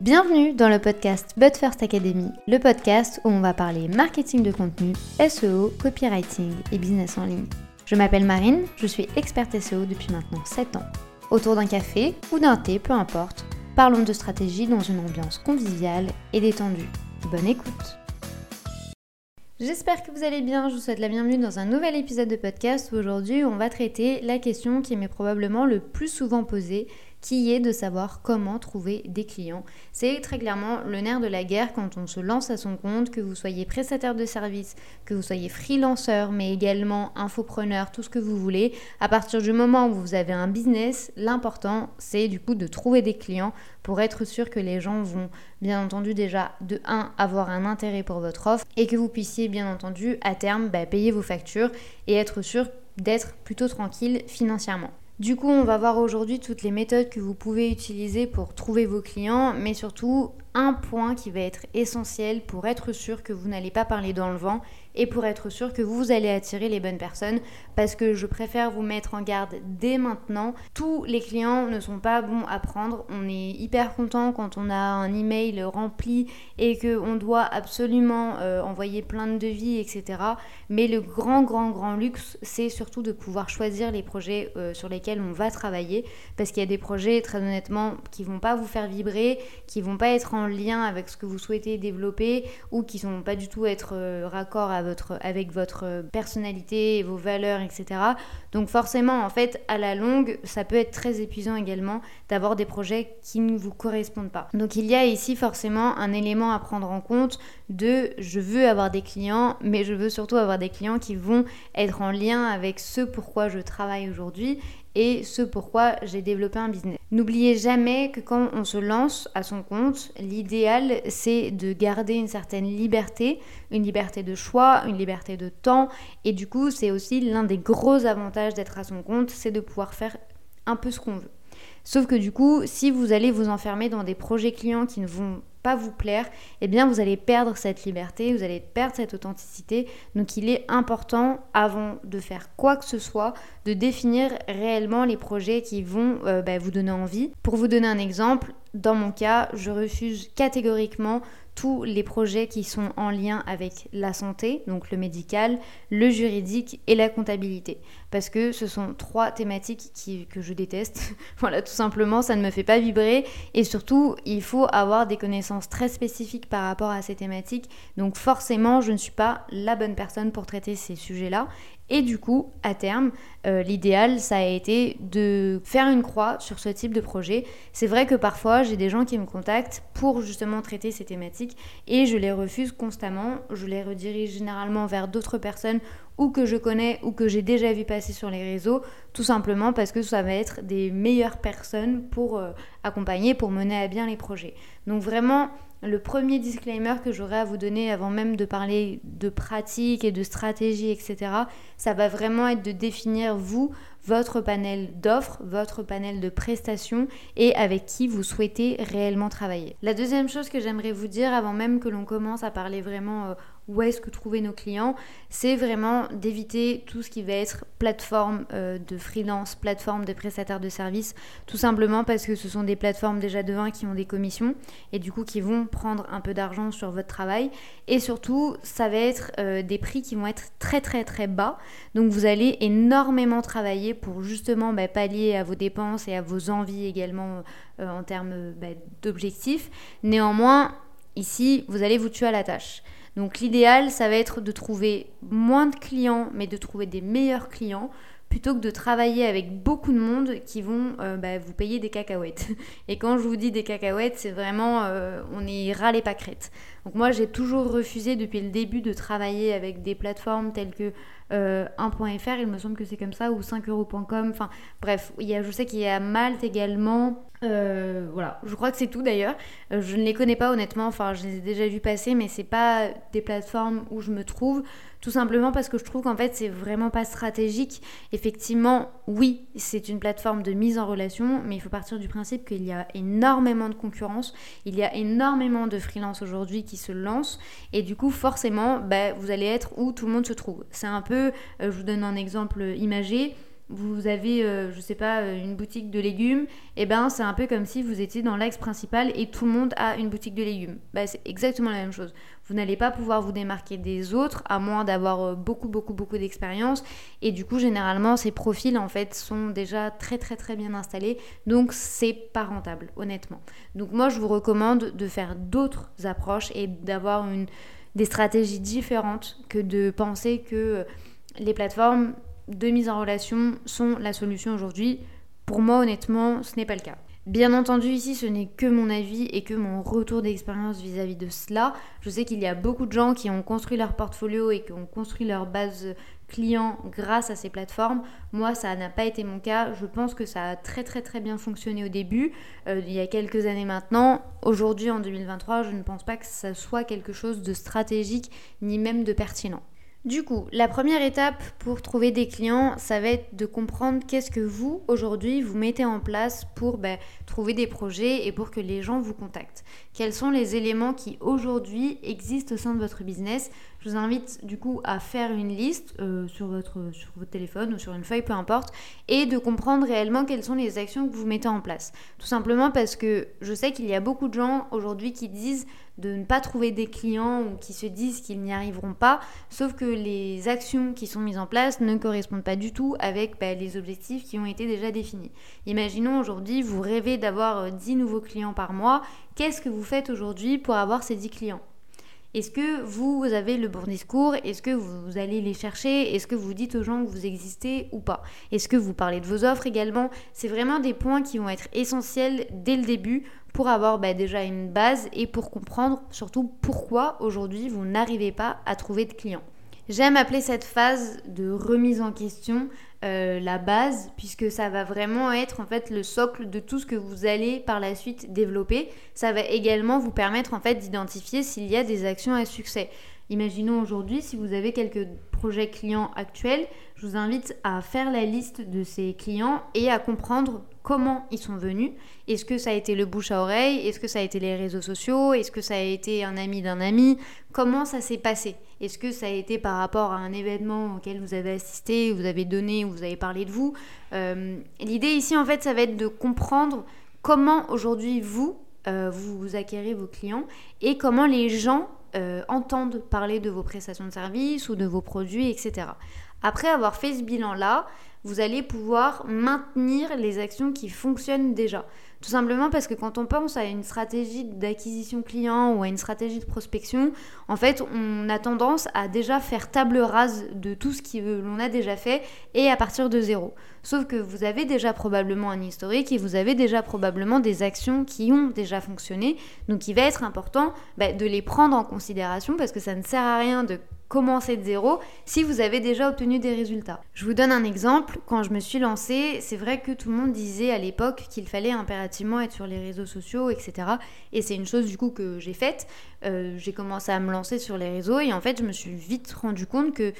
Bienvenue dans le podcast But First Academy, le podcast où on va parler marketing de contenu, SEO, copywriting et business en ligne. Je m'appelle Marine, je suis experte SEO depuis maintenant 7 ans. Autour d'un café ou d'un thé, peu importe, parlons de stratégie dans une ambiance conviviale et détendue. Bonne écoute J'espère que vous allez bien, je vous souhaite la bienvenue dans un nouvel épisode de podcast où aujourd'hui on va traiter la question qui m'est probablement le plus souvent posée qui est de savoir comment trouver des clients. C'est très clairement le nerf de la guerre quand on se lance à son compte, que vous soyez prestataire de service, que vous soyez freelanceur, mais également infopreneur, tout ce que vous voulez. À partir du moment où vous avez un business, l'important c'est du coup de trouver des clients pour être sûr que les gens vont bien entendu déjà de 1 avoir un intérêt pour votre offre et que vous puissiez bien entendu à terme bah, payer vos factures et être sûr d'être plutôt tranquille financièrement. Du coup, on va voir aujourd'hui toutes les méthodes que vous pouvez utiliser pour trouver vos clients, mais surtout un point qui va être essentiel pour être sûr que vous n'allez pas parler dans le vent et pour être sûr que vous allez attirer les bonnes personnes parce que je préfère vous mettre en garde dès maintenant. Tous les clients ne sont pas bons à prendre. On est hyper content quand on a un email rempli et qu'on doit absolument euh, envoyer plein de devis, etc. Mais le grand, grand, grand luxe, c'est surtout de pouvoir choisir les projets euh, sur lesquels on va travailler parce qu'il y a des projets, très honnêtement, qui vont pas vous faire vibrer, qui vont pas être en lien avec ce que vous souhaitez développer ou qui sont pas du tout être euh, raccord à votre, avec votre personnalité et vos valeurs, etc. Donc forcément, en fait, à la longue, ça peut être très épuisant également d'avoir des projets qui ne vous correspondent pas. Donc il y a ici forcément un élément à prendre en compte de je veux avoir des clients, mais je veux surtout avoir des clients qui vont être en lien avec ce pourquoi je travaille aujourd'hui et ce pourquoi j'ai développé un business. N'oubliez jamais que quand on se lance à son compte, l'idéal c'est de garder une certaine liberté, une liberté de choix, une liberté de temps et du coup c'est aussi l'un des gros avantages d'être à son compte, c'est de pouvoir faire un peu ce qu'on veut. Sauf que du coup, si vous allez vous enfermer dans des projets clients qui ne vont pas vous plaire, eh bien vous allez perdre cette liberté, vous allez perdre cette authenticité. Donc il est important, avant de faire quoi que ce soit, de définir réellement les projets qui vont euh, bah, vous donner envie. Pour vous donner un exemple, dans mon cas, je refuse catégoriquement tous les projets qui sont en lien avec la santé, donc le médical, le juridique et la comptabilité. Parce que ce sont trois thématiques que je déteste. voilà, tout simplement, ça ne me fait pas vibrer. Et surtout, il faut avoir des connaissances très spécifiques par rapport à ces thématiques. Donc forcément, je ne suis pas la bonne personne pour traiter ces sujets-là. Et du coup, à terme, euh, l'idéal, ça a été de faire une croix sur ce type de projet. C'est vrai que parfois, j'ai des gens qui me contactent pour justement traiter ces thématiques et je les refuse constamment. Je les redirige généralement vers d'autres personnes ou que je connais ou que j'ai déjà vu passer sur les réseaux, tout simplement parce que ça va être des meilleures personnes pour euh, accompagner, pour mener à bien les projets. Donc vraiment, le premier disclaimer que j'aurais à vous donner avant même de parler de pratique et de stratégie, etc., ça va vraiment être de définir vous, votre panel d'offres, votre panel de prestations et avec qui vous souhaitez réellement travailler. La deuxième chose que j'aimerais vous dire avant même que l'on commence à parler vraiment euh, où est-ce que trouver nos clients, c'est vraiment d'éviter tout ce qui va être plateforme euh, de freelance, plateforme de prestataires de services, tout simplement parce que ce sont des plateformes déjà de 1 qui ont des commissions et du coup qui vont prendre un peu d'argent sur votre travail. Et surtout, ça va être euh, des prix qui vont être très très très bas. Donc vous allez énormément travailler pour justement bah, pallier à vos dépenses et à vos envies également euh, en termes bah, d'objectifs. Néanmoins, ici, vous allez vous tuer à la tâche. Donc l'idéal, ça va être de trouver moins de clients, mais de trouver des meilleurs clients, plutôt que de travailler avec beaucoup de monde qui vont euh, bah, vous payer des cacahuètes. Et quand je vous dis des cacahuètes, c'est vraiment, euh, on est ras les pâquerettes. Donc moi, j'ai toujours refusé depuis le début de travailler avec des plateformes telles que 1.fr, euh, il me semble que c'est comme ça, ou 5euros.com. Enfin bref, il y a, je sais qu'il y a Malte également. Euh, voilà, je crois que c'est tout d'ailleurs. Euh, je ne les connais pas honnêtement, enfin je les ai déjà vus passer, mais c'est pas des plateformes où je me trouve. Tout simplement parce que je trouve qu'en fait c'est vraiment pas stratégique. Effectivement, oui, c'est une plateforme de mise en relation, mais il faut partir du principe qu'il y a énormément de concurrence, il y a énormément de freelance aujourd'hui se lancent, et du coup forcément, bah, vous allez être où tout le monde se trouve. C'est un peu, euh, je vous donne un exemple imagé, vous avez, euh, je sais pas, euh, une boutique de légumes, et eh ben c'est un peu comme si vous étiez dans l'axe principal et tout le monde a une boutique de légumes. Bah, c'est exactement la même chose. Vous n'allez pas pouvoir vous démarquer des autres à moins d'avoir euh, beaucoup, beaucoup, beaucoup d'expérience. Et du coup, généralement, ces profils en fait sont déjà très, très, très bien installés. Donc, c'est pas rentable, honnêtement. Donc, moi, je vous recommande de faire d'autres approches et d'avoir une, des stratégies différentes que de penser que les plateformes de mise en relation sont la solution aujourd'hui. Pour moi, honnêtement, ce n'est pas le cas. Bien entendu, ici, ce n'est que mon avis et que mon retour d'expérience vis-à-vis de cela. Je sais qu'il y a beaucoup de gens qui ont construit leur portfolio et qui ont construit leur base client grâce à ces plateformes. Moi, ça n'a pas été mon cas. Je pense que ça a très très très bien fonctionné au début, euh, il y a quelques années maintenant. Aujourd'hui, en 2023, je ne pense pas que ça soit quelque chose de stratégique ni même de pertinent. Du coup, la première étape pour trouver des clients, ça va être de comprendre qu'est-ce que vous, aujourd'hui, vous mettez en place pour ben, trouver des projets et pour que les gens vous contactent. Quels sont les éléments qui, aujourd'hui, existent au sein de votre business? Je vous invite, du coup, à faire une liste euh, sur, votre, sur votre téléphone ou sur une feuille, peu importe, et de comprendre réellement quelles sont les actions que vous mettez en place. Tout simplement parce que je sais qu'il y a beaucoup de gens, aujourd'hui, qui disent de ne pas trouver des clients ou qui se disent qu'ils n'y arriveront pas, sauf que les actions qui sont mises en place ne correspondent pas du tout avec bah, les objectifs qui ont été déjà définis. Imaginons aujourd'hui, vous rêvez d'avoir 10 euh, nouveaux clients par mois, qu'est-ce que vous faites aujourd'hui pour avoir ces 10 clients? Est-ce que vous avez le bon discours? Est-ce que vous allez les chercher? Est-ce que vous dites aux gens que vous existez ou pas? Est-ce que vous parlez de vos offres également? C'est vraiment des points qui vont être essentiels dès le début pour avoir bah, déjà une base et pour comprendre surtout pourquoi aujourd'hui vous n'arrivez pas à trouver de clients. J'aime appeler cette phase de remise en question euh, la base, puisque ça va vraiment être en fait le socle de tout ce que vous allez par la suite développer. Ça va également vous permettre en fait d'identifier s'il y a des actions à succès. Imaginons aujourd'hui si vous avez quelques projets clients actuels, je vous invite à faire la liste de ces clients et à comprendre comment ils sont venus. Est-ce que ça a été le bouche à oreille? Est-ce que ça a été les réseaux sociaux? Est-ce que ça a été un ami d'un ami? Comment ça s'est passé? Est-ce que ça a été par rapport à un événement auquel vous avez assisté, vous avez donné ou vous avez parlé de vous? Euh, L'idée ici, en fait, ça va être de comprendre comment aujourd'hui vous, euh, vous acquérez vos clients et comment les gens euh, entendent parler de vos prestations de services ou de vos produits, etc. Après avoir fait ce bilan-là, vous allez pouvoir maintenir les actions qui fonctionnent déjà. Tout simplement parce que quand on pense à une stratégie d'acquisition client ou à une stratégie de prospection, en fait, on a tendance à déjà faire table rase de tout ce que l'on a déjà fait et à partir de zéro. Sauf que vous avez déjà probablement un historique et vous avez déjà probablement des actions qui ont déjà fonctionné. Donc il va être important bah, de les prendre en considération parce que ça ne sert à rien de commencer de zéro si vous avez déjà obtenu des résultats. Je vous donne un exemple. Quand je me suis lancée, c'est vrai que tout le monde disait à l'époque qu'il fallait impérativement être sur les réseaux sociaux, etc. Et c'est une chose du coup que j'ai faite. Euh, j'ai commencé à me lancer sur les réseaux et en fait je me suis vite rendu compte que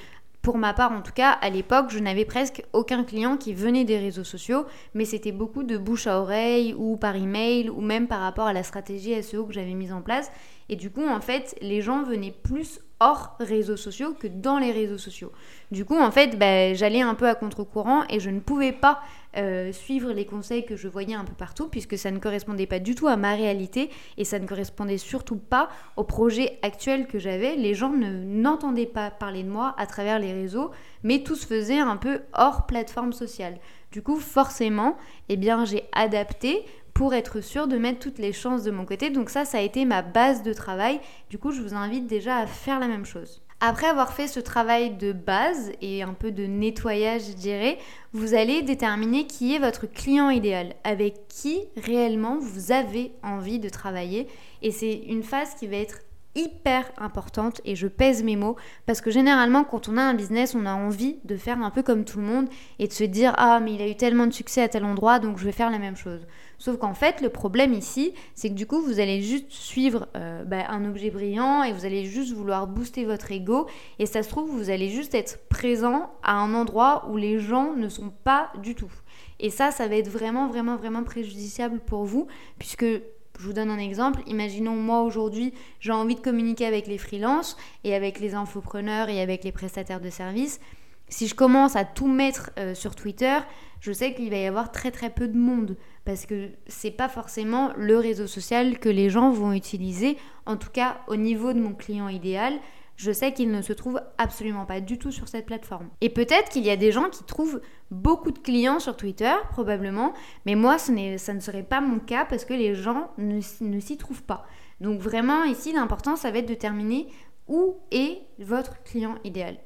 pour ma part, en tout cas, à l'époque, je n'avais presque aucun client qui venait des réseaux sociaux, mais c'était beaucoup de bouche à oreille ou par email ou même par rapport à la stratégie SEO que j'avais mise en place. Et du coup, en fait, les gens venaient plus hors réseaux sociaux que dans les réseaux sociaux. Du coup, en fait, bah, j'allais un peu à contre-courant et je ne pouvais pas euh, suivre les conseils que je voyais un peu partout puisque ça ne correspondait pas du tout à ma réalité et ça ne correspondait surtout pas au projet actuel que j'avais. Les gens ne n'entendaient pas parler de moi à travers les réseaux, mais tout se faisait un peu hors plateforme sociale. Du coup, forcément, eh bien, j'ai adapté pour être sûr de mettre toutes les chances de mon côté. Donc ça, ça a été ma base de travail. Du coup, je vous invite déjà à faire la même chose. Après avoir fait ce travail de base et un peu de nettoyage, je dirais, vous allez déterminer qui est votre client idéal, avec qui réellement vous avez envie de travailler. Et c'est une phase qui va être hyper importante et je pèse mes mots parce que généralement quand on a un business on a envie de faire un peu comme tout le monde et de se dire ah mais il a eu tellement de succès à tel endroit donc je vais faire la même chose. Sauf qu'en fait le problème ici c'est que du coup vous allez juste suivre euh, bah, un objet brillant et vous allez juste vouloir booster votre ego et ça se trouve vous allez juste être présent à un endroit où les gens ne sont pas du tout. Et ça ça va être vraiment vraiment vraiment préjudiciable pour vous puisque je vous donne un exemple. Imaginons moi aujourd'hui, j'ai envie de communiquer avec les freelances et avec les infopreneurs et avec les prestataires de services. Si je commence à tout mettre euh, sur Twitter, je sais qu'il va y avoir très très peu de monde parce que c'est pas forcément le réseau social que les gens vont utiliser. En tout cas, au niveau de mon client idéal, je sais qu'il ne se trouve absolument pas du tout sur cette plateforme. Et peut-être qu'il y a des gens qui trouvent beaucoup de clients sur Twitter, probablement, mais moi, ce ça ne serait pas mon cas parce que les gens ne, ne s'y trouvent pas. Donc vraiment, ici, l'important, ça va être de terminer où est votre client idéal.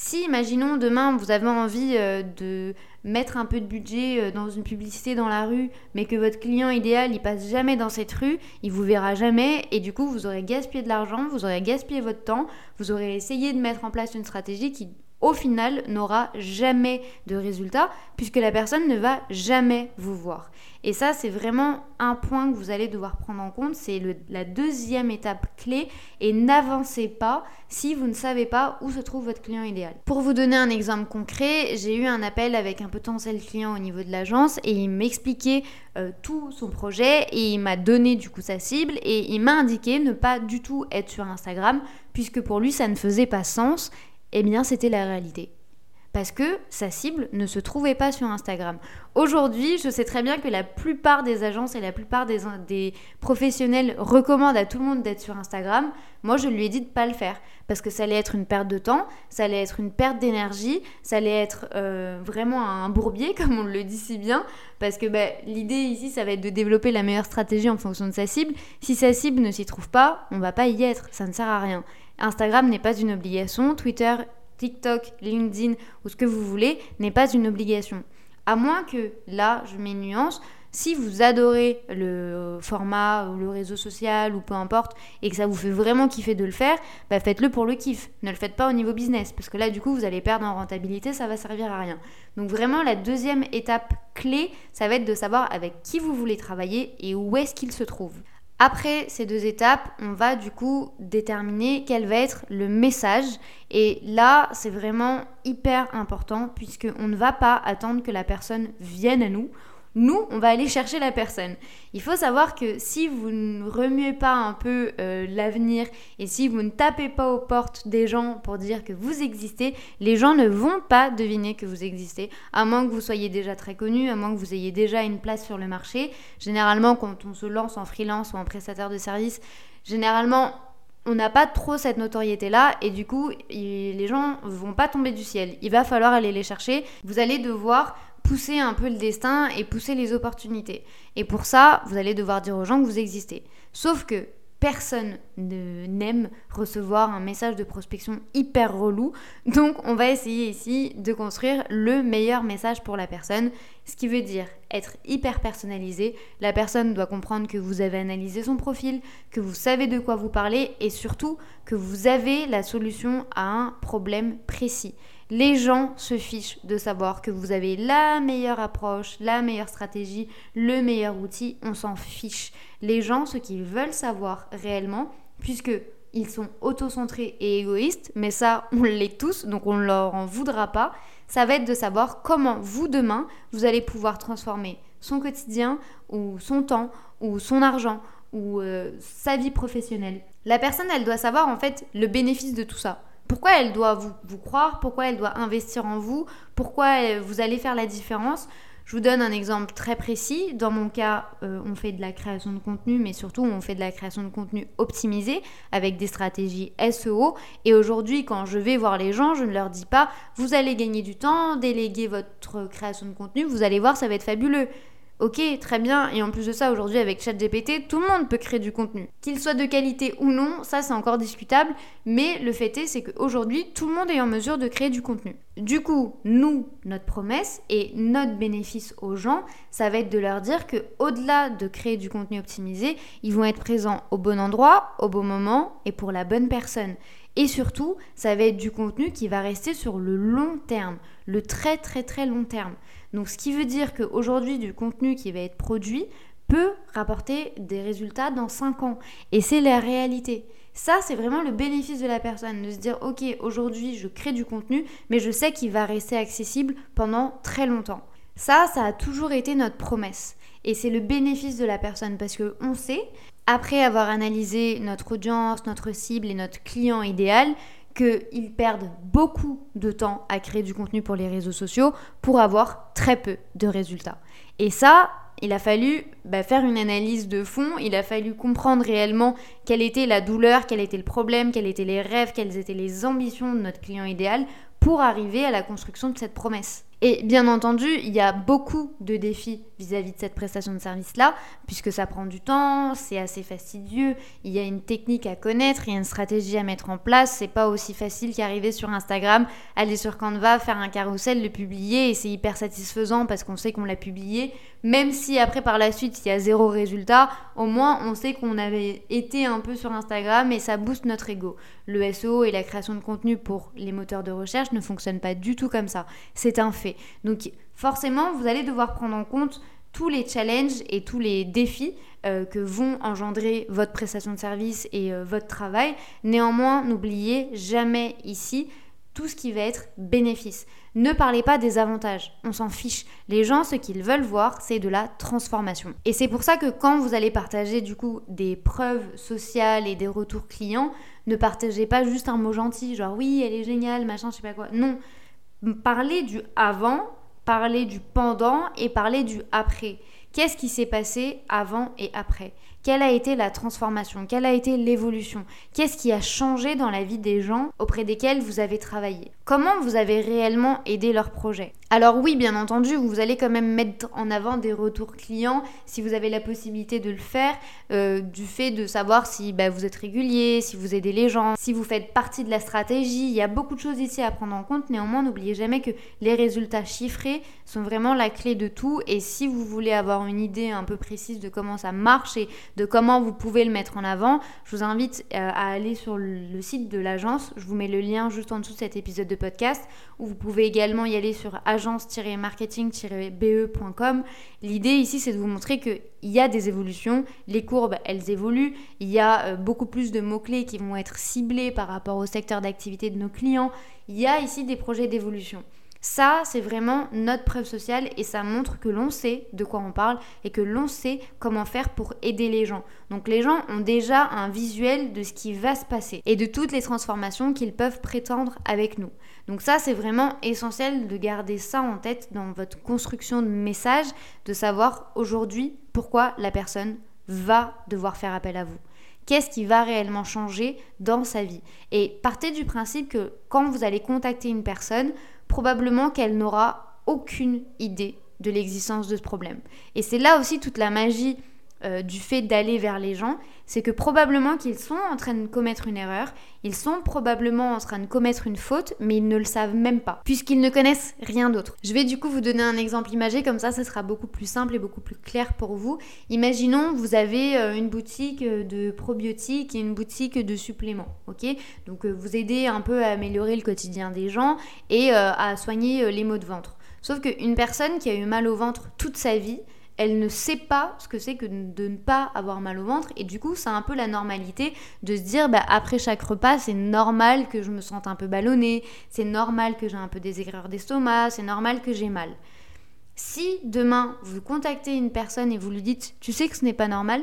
Si, imaginons, demain, vous avez envie euh, de mettre un peu de budget euh, dans une publicité dans la rue, mais que votre client idéal, il passe jamais dans cette rue, il vous verra jamais, et du coup, vous aurez gaspillé de l'argent, vous aurez gaspillé votre temps, vous aurez essayé de mettre en place une stratégie qui au final n'aura jamais de résultat puisque la personne ne va jamais vous voir. Et ça, c'est vraiment un point que vous allez devoir prendre en compte. C'est la deuxième étape clé et n'avancez pas si vous ne savez pas où se trouve votre client idéal. Pour vous donner un exemple concret, j'ai eu un appel avec un potentiel client au niveau de l'agence et il m'expliquait euh, tout son projet et il m'a donné du coup sa cible et il m'a indiqué ne pas du tout être sur Instagram puisque pour lui ça ne faisait pas sens eh bien c'était la réalité. Parce que sa cible ne se trouvait pas sur Instagram. Aujourd'hui, je sais très bien que la plupart des agences et la plupart des, professionnels recommandent à tout le monde d'être sur Instagram. Moi, je lui ai dit de ne pas le faire. Parce que ça allait être une perte de temps, ça allait être une perte d'énergie, ça allait être euh, vraiment un bourbier, comme on le dit si bien. Parce que bah, l'idée ici, ça va être de développer la meilleure stratégie en fonction de sa cible. Si sa cible ne s'y trouve pas, on va pas y être. Ça ne sert à rien. Instagram n'est pas une obligation, Twitter, TikTok, LinkedIn ou ce que vous voulez n'est pas une obligation. À moins que, là, je mets une nuance, si vous adorez le format ou le réseau social ou peu importe et que ça vous fait vraiment kiffer de le faire, bah faites-le pour le kiff. Ne le faites pas au niveau business parce que là du coup vous allez perdre en rentabilité, ça va servir à rien. Donc vraiment la deuxième étape clé, ça va être de savoir avec qui vous voulez travailler et où est-ce qu'il se trouve. Après ces deux étapes, on va du coup déterminer quel va être le message. Et là, c'est vraiment hyper important puisqu'on ne va pas attendre que la personne vienne à nous. Nous, on va aller chercher la personne. Il faut savoir que si vous ne remuez pas un peu euh, l'avenir et si vous ne tapez pas aux portes des gens pour dire que vous existez, les gens ne vont pas deviner que vous existez, à moins que vous soyez déjà très connu, à moins que vous ayez déjà une place sur le marché. Généralement, quand on se lance en freelance ou en prestataire de service, généralement, on n'a pas trop cette notoriété-là et du coup, les gens vont pas tomber du ciel. Il va falloir aller les chercher. Vous allez devoir pousser un peu le destin et pousser les opportunités. Et pour ça, vous allez devoir dire aux gens que vous existez. Sauf que personne n'aime recevoir un message de prospection hyper relou. Donc on va essayer ici de construire le meilleur message pour la personne, ce qui veut dire être hyper personnalisé. La personne doit comprendre que vous avez analysé son profil, que vous savez de quoi vous parlez et surtout que vous avez la solution à un problème précis. Les gens se fichent de savoir que vous avez la meilleure approche, la meilleure stratégie, le meilleur outil. On s'en fiche. Les gens, ce qu'ils veulent savoir réellement, puisque ils sont autocentrés et égoïstes, mais ça, on l'est tous, donc on ne leur en voudra pas. Ça va être de savoir comment vous, demain, vous allez pouvoir transformer son quotidien ou son temps ou son argent ou euh, sa vie professionnelle. La personne, elle doit savoir en fait le bénéfice de tout ça pourquoi elle doit vous, croire, pourquoi elle doit investir en vous, pourquoi vous allez faire la différence. Je vous donne un exemple très précis. Dans mon cas, euh, on fait de la création de contenu, mais surtout on fait de la création de contenu optimisé avec des stratégies SEO. Et aujourd'hui, quand je vais voir les gens, je ne leur dis pas vous allez gagner du temps, déléguer votre création de contenu, vous allez voir, ça va être fabuleux. Ok, très bien, et en plus de ça, aujourd'hui avec ChatGPT, tout le monde peut créer du contenu. Qu'il soit de qualité ou non, ça c'est encore discutable, mais le fait est, c'est qu'aujourd'hui, tout le monde est en mesure de créer du contenu. Du coup, nous, notre promesse et notre bénéfice aux gens, ça va être de leur dire que au-delà de créer du contenu optimisé, ils vont être présents au bon endroit, au bon moment et pour la bonne personne. Et surtout, ça va être du contenu qui va rester sur le long terme, le très très très long terme. Donc ce qui veut dire qu'aujourd'hui, du contenu qui va être produit peut rapporter des résultats dans 5 ans. Et c'est la réalité. Ça, c'est vraiment le bénéfice de la personne, de se dire, ok, aujourd'hui, je crée du contenu, mais je sais qu'il va rester accessible pendant très longtemps. Ça, ça a toujours été notre promesse. Et c'est le bénéfice de la personne parce qu'on sait, après avoir analysé notre audience, notre cible et notre client idéal, qu'ils perdent beaucoup de temps à créer du contenu pour les réseaux sociaux pour avoir très peu de résultats. Et ça, il a fallu bah, faire une analyse de fond, il a fallu comprendre réellement quelle était la douleur, quel était le problème, quels étaient les rêves, quelles étaient les ambitions de notre client idéal pour arriver à la construction de cette promesse. Et bien entendu, il y a beaucoup de défis vis-à-vis de cette prestation de service-là, puisque ça prend du temps, c'est assez fastidieux, il y a une technique à connaître, il y a une stratégie à mettre en place, c'est pas aussi facile qu'arriver sur Instagram, aller sur Canva, faire un carrousel, le publier, et c'est hyper satisfaisant parce qu'on sait qu'on l'a publié, même si après par la suite il y a zéro résultat, au moins on sait qu'on avait été un peu sur Instagram et ça booste notre ego. Le SEO et la création de contenu pour les moteurs de recherche ne fonctionnent pas du tout comme ça, c'est un fait. Donc forcément, vous allez devoir prendre en compte tous les challenges et tous les défis euh, que vont engendrer votre prestation de service et euh, votre travail. Néanmoins, n'oubliez jamais ici tout ce qui va être bénéfice. Ne parlez pas des avantages, on s'en fiche. Les gens, ce qu'ils veulent voir, c'est de la transformation. Et c'est pour ça que quand vous allez partager du coup des preuves sociales et des retours clients, ne partagez pas juste un mot gentil, genre oui, elle est géniale, machin, je sais pas quoi. Non, parler du avant, parler du pendant et parler du après. Qu'est-ce qui s'est passé avant et après? Quelle a été la transformation? Quelle a été l'évolution? Qu'est-ce qui a changé dans la vie des gens auprès desquels vous avez travaillé? Comment vous avez réellement aidé leur projet? Alors oui, bien entendu, vous allez quand même mettre en avant des retours clients si vous avez la possibilité de le faire, euh, du fait de savoir si bah, vous êtes régulier, si vous aidez les gens, si vous faites partie de la stratégie. Il y a beaucoup de choses ici à prendre en compte. Néanmoins, n'oubliez jamais que les résultats chiffrés sont vraiment la clé de tout. Et si vous voulez avoir une idée un peu précise de comment ça marche et de comment vous pouvez le mettre en avant, je vous invite euh, à aller sur le site de l'agence. Je vous mets le lien juste en dessous de cet épisode de podcast, où vous pouvez également y aller sur agence-marketing-be.com. L'idée ici, c'est de vous montrer qu'il y a des évolutions, les courbes, elles évoluent, il y a euh, beaucoup plus de mots-clés qui vont être ciblés par rapport au secteur d'activité de nos clients, il y a ici des projets d'évolution. Ça, c'est vraiment notre preuve sociale et ça montre que l'on sait de quoi on parle et que l'on sait comment faire pour aider les gens. Donc les gens ont déjà un visuel de ce qui va se passer et de toutes les transformations qu'ils peuvent prétendre avec nous. Donc ça, c'est vraiment essentiel de garder ça en tête dans votre construction de message, de savoir aujourd'hui pourquoi la personne va devoir faire appel à vous qu'est-ce qui va réellement changer dans sa vie? Et partez du principe que quand vous allez contacter une personne, probablement qu'elle n'aura aucune idée de l'existence de ce problème. Et c'est là aussi toute la magie euh, du fait d'aller vers les gens, c'est que probablement qu'ils sont en train de commettre une erreur, ils sont probablement en train de commettre une faute, mais ils ne le savent même pas, puisqu'ils ne connaissent rien d'autre. Je vais du coup vous donner un exemple imagé, comme ça, ça sera beaucoup plus simple et beaucoup plus clair pour vous. Imaginons, vous avez euh, une boutique euh, de probiotiques et une boutique de suppléments, ok? Donc vous aidez un peu à améliorer le quotidien des gens et à soigner les maux de ventre. Sauf qu'une personne qui a eu mal au ventre toute sa vie, elle ne sait pas ce que c'est que de ne pas avoir mal au ventre et du coup c'est un peu la normalité de se dire bah, après chaque repas c'est normal que je me sente un peu ballonnée, c'est normal que j'ai un peu des aigreurs d'estomac, c'est normal que j'ai mal. Si demain vous contactez une personne et vous lui dites tu sais que ce n'est pas normal,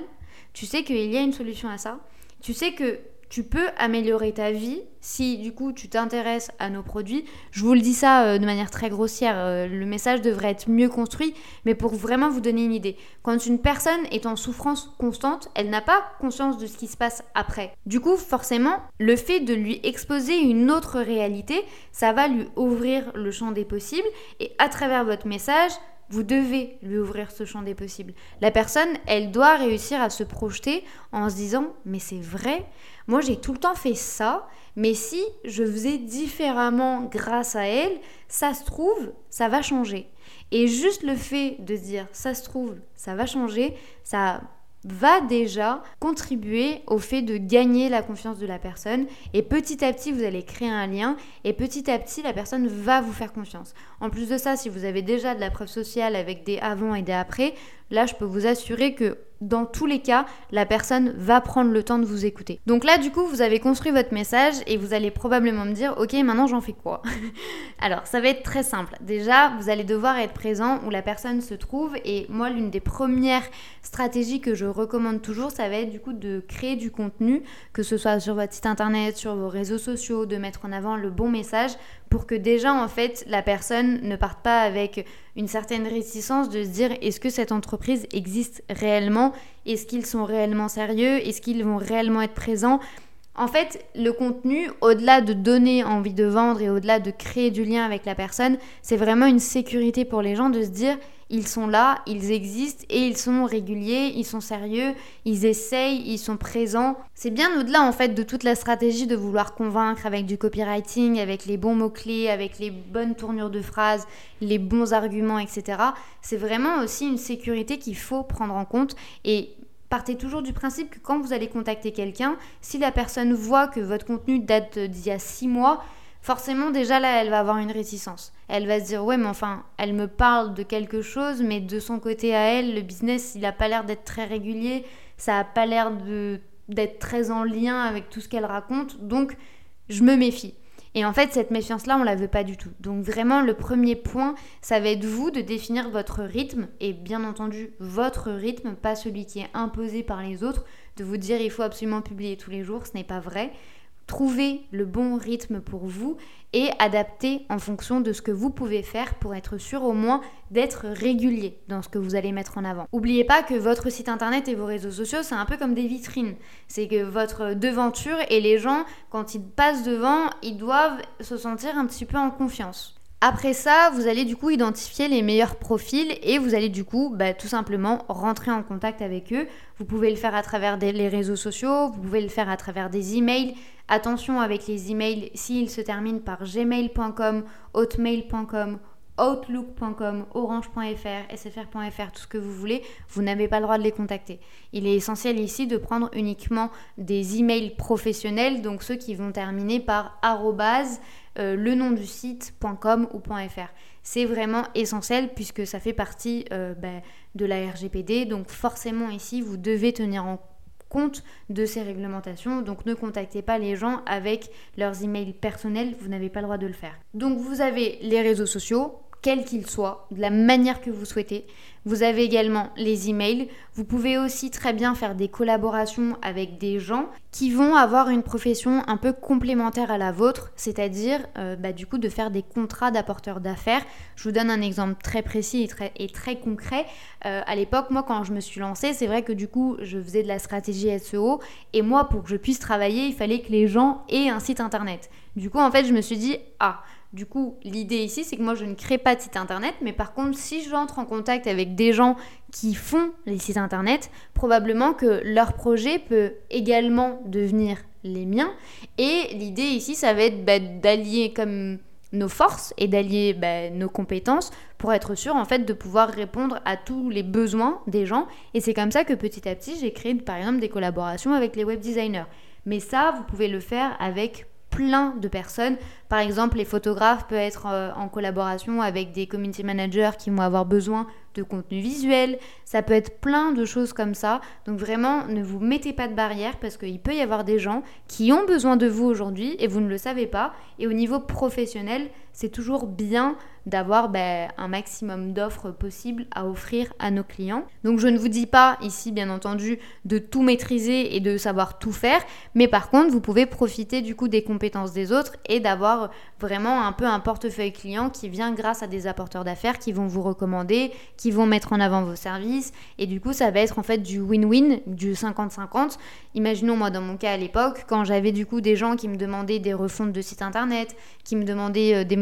tu sais qu'il y a une solution à ça, tu sais que tu peux améliorer ta vie si du coup tu t'intéresses à nos produits. Je vous le dis ça euh, de manière très grossière, euh, le message devrait être mieux construit, mais pour vraiment vous donner une idée. Quand une personne est en souffrance constante, elle n'a pas conscience de ce qui se passe après. Du coup, forcément, le fait de lui exposer une autre réalité, ça va lui ouvrir le champ des possibles et à travers votre message, vous devez lui ouvrir ce champ des possibles. La personne, elle doit réussir à se projeter en se disant mais c'est vrai, moi j'ai tout le temps fait ça, mais si je faisais différemment grâce à elle, ça se trouve, ça va changer. Et juste le fait de dire ça se trouve, ça va changer, ça va déjà contribuer au fait de gagner la confiance de la personne et petit à petit vous allez créer un lien et petit à petit la personne va vous faire confiance. En plus de ça, si vous avez déjà de la preuve sociale avec des avant et des après, là, je peux vous assurer que dans tous les cas, la personne va prendre le temps de vous écouter. Donc là, du coup, vous avez construit votre message et vous allez probablement me dire, ok, maintenant j'en fais quoi Alors, ça va être très simple. Déjà, vous allez devoir être présent où la personne se trouve et moi, l'une des premières stratégies que je recommande toujours, ça va être du coup de créer du contenu, que ce soit sur votre site internet, sur vos réseaux sociaux, de mettre en avant le bon message pour que déjà, en fait, la personne ne parte pas avec une certaine réticence de se dire est-ce que cette entreprise existe réellement? Est-ce qu'ils sont réellement sérieux? Est-ce qu'ils vont réellement être présents? En fait, le contenu, au-delà de donner envie de vendre et au-delà de créer du lien avec la personne, c'est vraiment une sécurité pour les gens de se dire ils sont là, ils existent et ils sont réguliers, ils sont sérieux, ils essayent, ils sont présents. C'est bien au-delà en fait de toute la stratégie de vouloir convaincre avec du copywriting, avec les bons mots-clés, avec les bonnes tournures de phrases, les bons arguments, etc. C'est vraiment aussi une sécurité qu'il faut prendre en compte et partez toujours du principe que quand vous allez contacter quelqu'un, si la personne voit que votre contenu date d'il y a six mois, forcément déjà là elle va avoir une réticence. Elle va se dire ouais mais enfin elle me parle de quelque chose mais de son côté à elle le business il n'a pas l'air d'être très régulier, ça a pas l'air d'être très en lien avec tout ce qu'elle raconte donc je me méfie. Et en fait, cette méfiance-là, on la veut pas du tout. Donc vraiment, le premier point, ça va être vous de définir votre rythme, et bien entendu, votre rythme, pas celui qui est imposé par les autres, de vous dire il faut absolument publier tous les jours, ce n'est pas vrai. Trouvez le bon rythme pour vous et adaptez en fonction de ce que vous pouvez faire pour être sûr au moins d'être régulier dans ce que vous allez mettre en avant. N'oubliez pas que votre site internet et vos réseaux sociaux, c'est un peu comme des vitrines. C'est que votre devanture et les gens, quand ils passent devant, ils doivent se sentir un petit peu en confiance. Après ça, vous allez du coup identifier les meilleurs profils et vous allez du coup bah, tout simplement rentrer en contact avec eux. Vous pouvez le faire à travers les réseaux sociaux, vous pouvez le faire à travers des emails. Attention avec les emails, s'ils se terminent par gmail.com, hotmail.com, outlook.com, orange.fr, sfr.fr, tout ce que vous voulez, vous n'avez pas le droit de les contacter. Il est essentiel ici de prendre uniquement des emails professionnels, donc ceux qui vont terminer par arrobase, euh, le nom du site.com ou .fr. C'est vraiment essentiel puisque ça fait partie euh, ben, de la RGPD, donc forcément ici vous devez tenir en compte de ces réglementations. Donc ne contactez pas les gens avec leurs emails personnels, vous n'avez pas le droit de le faire. Donc vous avez les réseaux sociaux, quels qu'ils soient, de la manière que vous souhaitez. Vous avez également les emails. Vous pouvez aussi très bien faire des collaborations avec des gens qui vont avoir une profession un peu complémentaire à la vôtre, c'est-à-dire euh, bah, du coup de faire des contrats d'apporteurs d'affaires. Je vous donne un exemple très précis et très, et très concret. Euh, à l'époque, moi quand je me suis lancée, c'est vrai que du coup je faisais de la stratégie SEO et moi pour que je puisse travailler, il fallait que les gens aient un site internet. Du coup en fait je me suis dit, ah, du coup, l'idée ici, c'est que moi, je ne crée pas de site internet, mais par contre, si j'entre en contact avec des gens qui font les sites internet, probablement que leur projet peut également devenir les miens. Et l'idée ici, ça va être bah, d'allier comme nos forces et d'allier bah, nos compétences pour être sûr en fait de pouvoir répondre à tous les besoins des gens et c'est comme ça que petit à petit j'ai créé par exemple des collaborations avec les web designers mais ça vous pouvez le faire avec plein de personnes. Par exemple, les photographes peuvent être euh, en collaboration avec des community managers qui vont avoir besoin de contenu visuel. Ça peut être plein de choses comme ça. Donc vraiment, ne vous mettez pas de barrière parce qu'il peut y avoir des gens qui ont besoin de vous aujourd'hui et vous ne le savez pas. Et au niveau professionnel, c'est toujours bien d'avoir ben, un maximum d'offres possibles à offrir à nos clients. Donc je ne vous dis pas ici bien entendu de tout maîtriser et de savoir tout faire, mais par contre vous pouvez profiter du coup des compétences des autres et d'avoir vraiment un peu un portefeuille client qui vient grâce à des apporteurs d'affaires qui vont vous recommander, qui vont mettre en avant vos services et du coup ça va être en fait du win-win, du 50-50. Imaginons moi dans mon cas à l'époque quand j'avais du coup des gens qui me demandaient des refontes de sites internet, qui me demandaient euh, des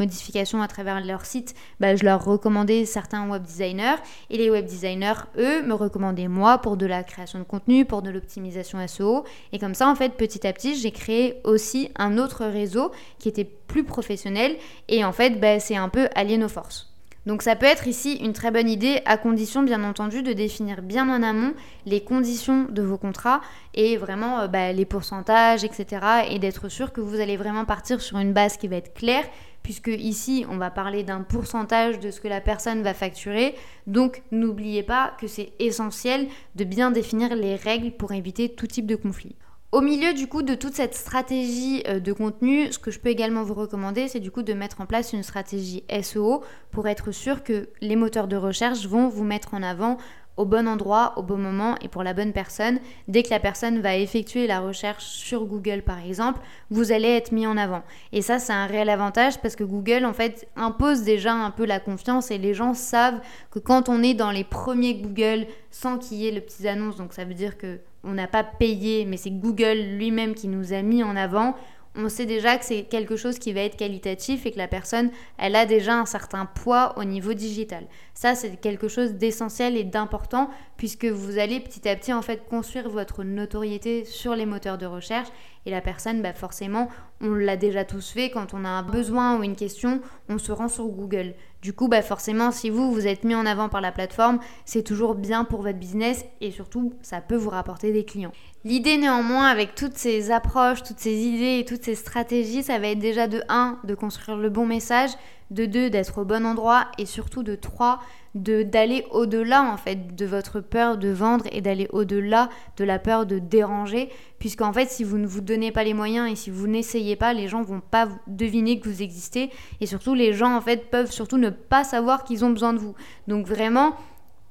à travers leur site, bah, je leur recommandais certains web designers et les web designers eux me recommandaient moi pour de la création de contenu, pour de l'optimisation SEO et comme ça en fait petit à petit j'ai créé aussi un autre réseau qui était plus professionnel et en fait bah, c'est un peu allier nos forces. Donc ça peut être ici une très bonne idée à condition bien entendu de définir bien en amont les conditions de vos contrats et vraiment euh, bah, les pourcentages, etc. Et d'être sûr que vous allez vraiment partir sur une base qui va être claire puisque ici on va parler d'un pourcentage de ce que la personne va facturer. Donc n'oubliez pas que c'est essentiel de bien définir les règles pour éviter tout type de conflit. Au milieu du coup de toute cette stratégie euh, de contenu, ce que je peux également vous recommander, c'est du coup de mettre en place une stratégie SEO pour être sûr que les moteurs de recherche vont vous mettre en avant au bon endroit, au bon moment et pour la bonne personne. Dès que la personne va effectuer la recherche sur Google par exemple, vous allez être mis en avant. Et ça, c'est un réel avantage parce que Google en fait impose déjà un peu la confiance et les gens savent que quand on est dans les premiers Google sans qu'il y ait le petit annonce, donc ça veut dire que on n'a pas payé, mais c'est Google lui-même qui nous a mis en avant, on sait déjà que c'est quelque chose qui va être qualitatif et que la personne, elle a déjà un certain poids au niveau digital. Ça, c'est quelque chose d'essentiel et d'important puisque vous allez petit à petit en fait construire votre notoriété sur les moteurs de recherche et la personne, bah forcément, on l'a déjà tous fait quand on a un besoin ou une question, on se rend sur Google. Du coup, bah forcément, si vous vous êtes mis en avant par la plateforme, c'est toujours bien pour votre business et surtout, ça peut vous rapporter des clients. L'idée néanmoins avec toutes ces approches, toutes ces idées et toutes ces stratégies, ça va être déjà de 1 de construire le bon message, de 2 d'être au bon endroit et surtout de 3 de d'aller au-delà en fait de votre peur de vendre et d'aller au-delà de la peur de déranger. Puisqu'en fait si vous ne vous donnez pas les moyens et si vous n'essayez pas les gens vont pas deviner que vous existez. Et surtout les gens en fait peuvent surtout ne pas savoir qu'ils ont besoin de vous. Donc vraiment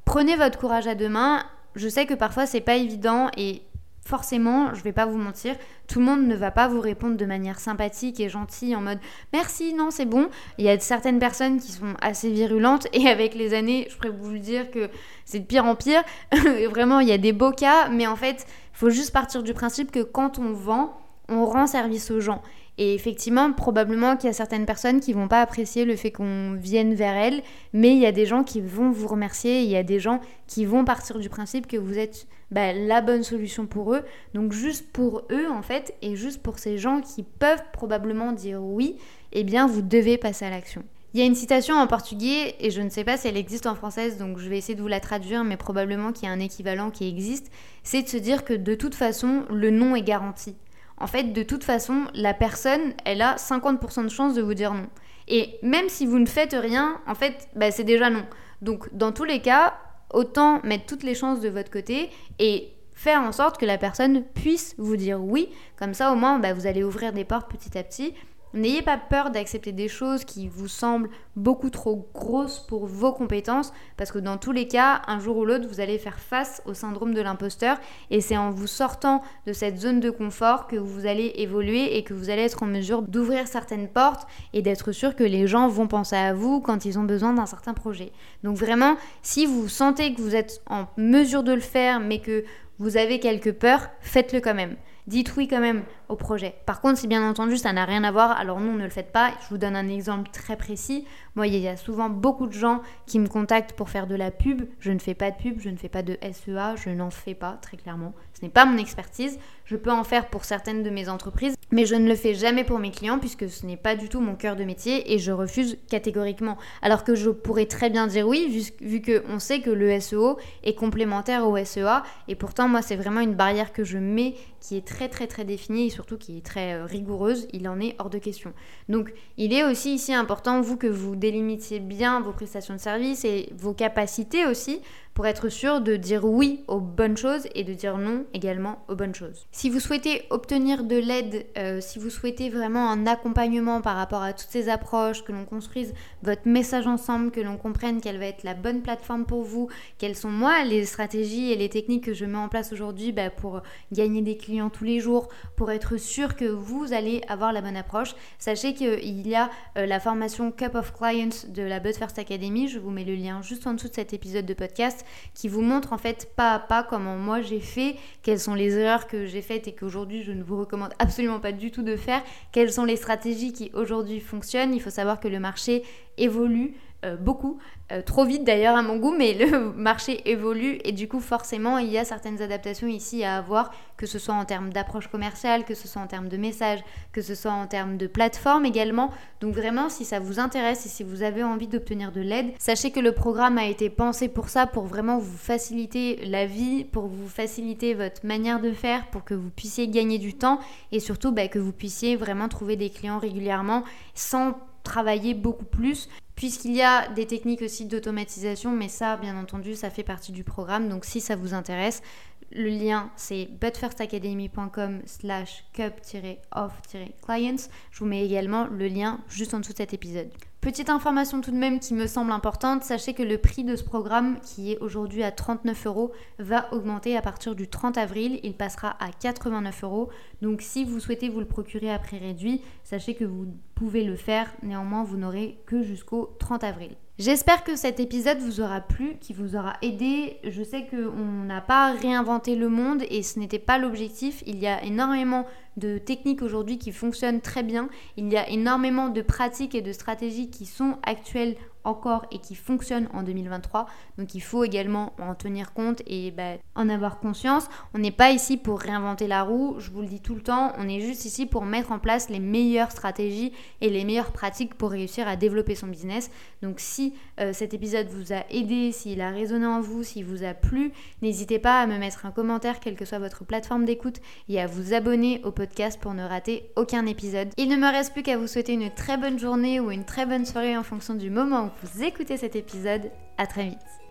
prenez votre courage à deux mains. Je sais que parfois c'est pas évident et forcément, je vais pas vous mentir, tout le monde ne va pas vous répondre de manière sympathique et gentille en mode merci, non, c'est bon. Il y a certaines personnes qui sont assez virulentes et avec les années, je pourrais vous dire que c'est de pire en pire. Vraiment, il y a des beaux cas, mais en fait, il faut juste partir du principe que quand on vend, on rend service aux gens. Et effectivement, probablement qu'il y a certaines personnes qui vont pas apprécier le fait qu'on vienne vers elles, mais il y a des gens qui vont vous remercier, il y a des gens qui vont partir du principe que vous êtes bah, la bonne solution pour eux. Donc juste pour eux en fait, et juste pour ces gens qui peuvent probablement dire oui, eh bien vous devez passer à l'action. Il y a une citation en portugais, et je ne sais pas si elle existe en française, donc je vais essayer de vous la traduire, mais probablement qu'il y a un équivalent qui existe, c'est de se dire que de toute façon, le nom est garanti en fait, de toute façon, la personne, elle a 50% de chance de vous dire non. Et même si vous ne faites rien, en fait, bah, c'est déjà non. Donc, dans tous les cas, autant mettre toutes les chances de votre côté et faire en sorte que la personne puisse vous dire oui. Comme ça, au moins, bah, vous allez ouvrir des portes petit à petit N'ayez pas peur d'accepter des choses qui vous semblent beaucoup trop grosses pour vos compétences, parce que dans tous les cas, un jour ou l'autre, vous allez faire face au syndrome de l'imposteur, et c'est en vous sortant de cette zone de confort que vous allez évoluer et que vous allez être en mesure d'ouvrir certaines portes et d'être sûr que les gens vont penser à vous quand ils ont besoin d'un certain projet. Donc vraiment, si vous sentez que vous êtes en mesure de le faire, mais que vous avez quelques peurs, faites-le quand même dites oui quand même au projet. Par contre, si bien entendu ça n'a rien à voir, alors non, ne le faites pas. Je vous donne un exemple très précis. Moi, il y a souvent beaucoup de gens qui me contactent pour faire de la pub. Je ne fais pas de pub, je ne fais pas de SEA, je n'en fais pas très clairement. Ce n'est pas mon expertise. Je peux en faire pour certaines de mes entreprises, mais je ne le fais jamais pour mes clients puisque ce n'est pas du tout mon cœur de métier et je refuse catégoriquement. Alors que je pourrais très bien dire oui vu, que on sait que le SEO est complémentaire au SEA et pourtant moi c'est vraiment une barrière que je mets qui est très très très définie et surtout qui est très euh, rigoureuse, il en est hors de question. Donc il est aussi ici important, vous, que vous délimitiez bien vos prestations de service et vos capacités aussi pour être sûr de dire oui aux bonnes choses et de dire non également aux bonnes choses. Si vous souhaitez obtenir de l'aide, euh, si vous souhaitez vraiment un accompagnement par rapport à toutes ces approches, que l'on construise votre message ensemble, que l'on comprenne quelle va être la bonne plateforme pour vous, quelles sont moi les stratégies et les techniques que je mets en place aujourd'hui bah, pour gagner des clients tous les jours, pour être sûr que vous allez avoir la bonne approche, sachez qu'il y a euh, la formation Cup of Clients de la But First Academy, je vous mets le lien juste en dessous de cet épisode de podcast qui vous montre en fait pas à pas comment moi j'ai fait, quelles sont les erreurs que j'ai faites et qu'aujourd'hui je ne vous recommande absolument pas du tout de faire, quelles sont les stratégies qui aujourd'hui fonctionnent. Il faut savoir que le marché évolue euh, beaucoup, euh, trop vite d'ailleurs à mon goût, mais le marché évolue et du coup forcément il y a certaines adaptations ici à avoir, que ce soit en termes d'approche commerciale, que ce soit en termes de messages, que ce soit en termes de plateforme également. Donc vraiment si ça vous intéresse et si vous avez envie d'obtenir de l'aide, sachez que le programme a été pensé pour ça, pour vraiment vous faciliter la vie, pour vous faciliter votre manière de faire, pour que vous puissiez gagner du temps et surtout bah, que vous puissiez vraiment trouver des clients régulièrement sans travailler beaucoup plus puisqu'il y a des techniques aussi d'automatisation, mais ça, bien entendu, ça fait partie du programme. Donc si ça vous intéresse, le lien c'est butfirstacademy.com slash cup-off-clients. Je vous mets également le lien juste en dessous de cet épisode. Petite information tout de même qui me semble importante, sachez que le prix de ce programme, qui est aujourd'hui à 39 euros, va augmenter à partir du 30 avril. Il passera à 89 euros. Donc si vous souhaitez vous le procurer à prix réduit, sachez que vous pouvez le faire. Néanmoins, vous n'aurez que jusqu'au 30 avril. J'espère que cet épisode vous aura plu, qui vous aura aidé. Je sais qu'on n'a pas réinventé le monde et ce n'était pas l'objectif. Il y a énormément de techniques aujourd'hui qui fonctionnent très bien. Il y a énormément de pratiques et de stratégies qui sont actuelles encore et qui fonctionnent en 2023. Donc il faut également en tenir compte et bah, en avoir conscience. On n'est pas ici pour réinventer la roue, je vous le dis tout le temps, on est juste ici pour mettre en place les meilleures stratégies et les meilleures pratiques pour réussir à développer son business. Donc si euh, cet épisode vous a aidé, s'il a résonné en vous, s'il vous a plu, n'hésitez pas à me mettre un commentaire, quelle que soit votre plateforme d'écoute, et à vous abonner au podcast pour ne rater aucun épisode. Il ne me reste plus qu'à vous souhaiter une très bonne journée ou une très bonne soirée en fonction du moment où vous écoutez cet épisode. À très vite.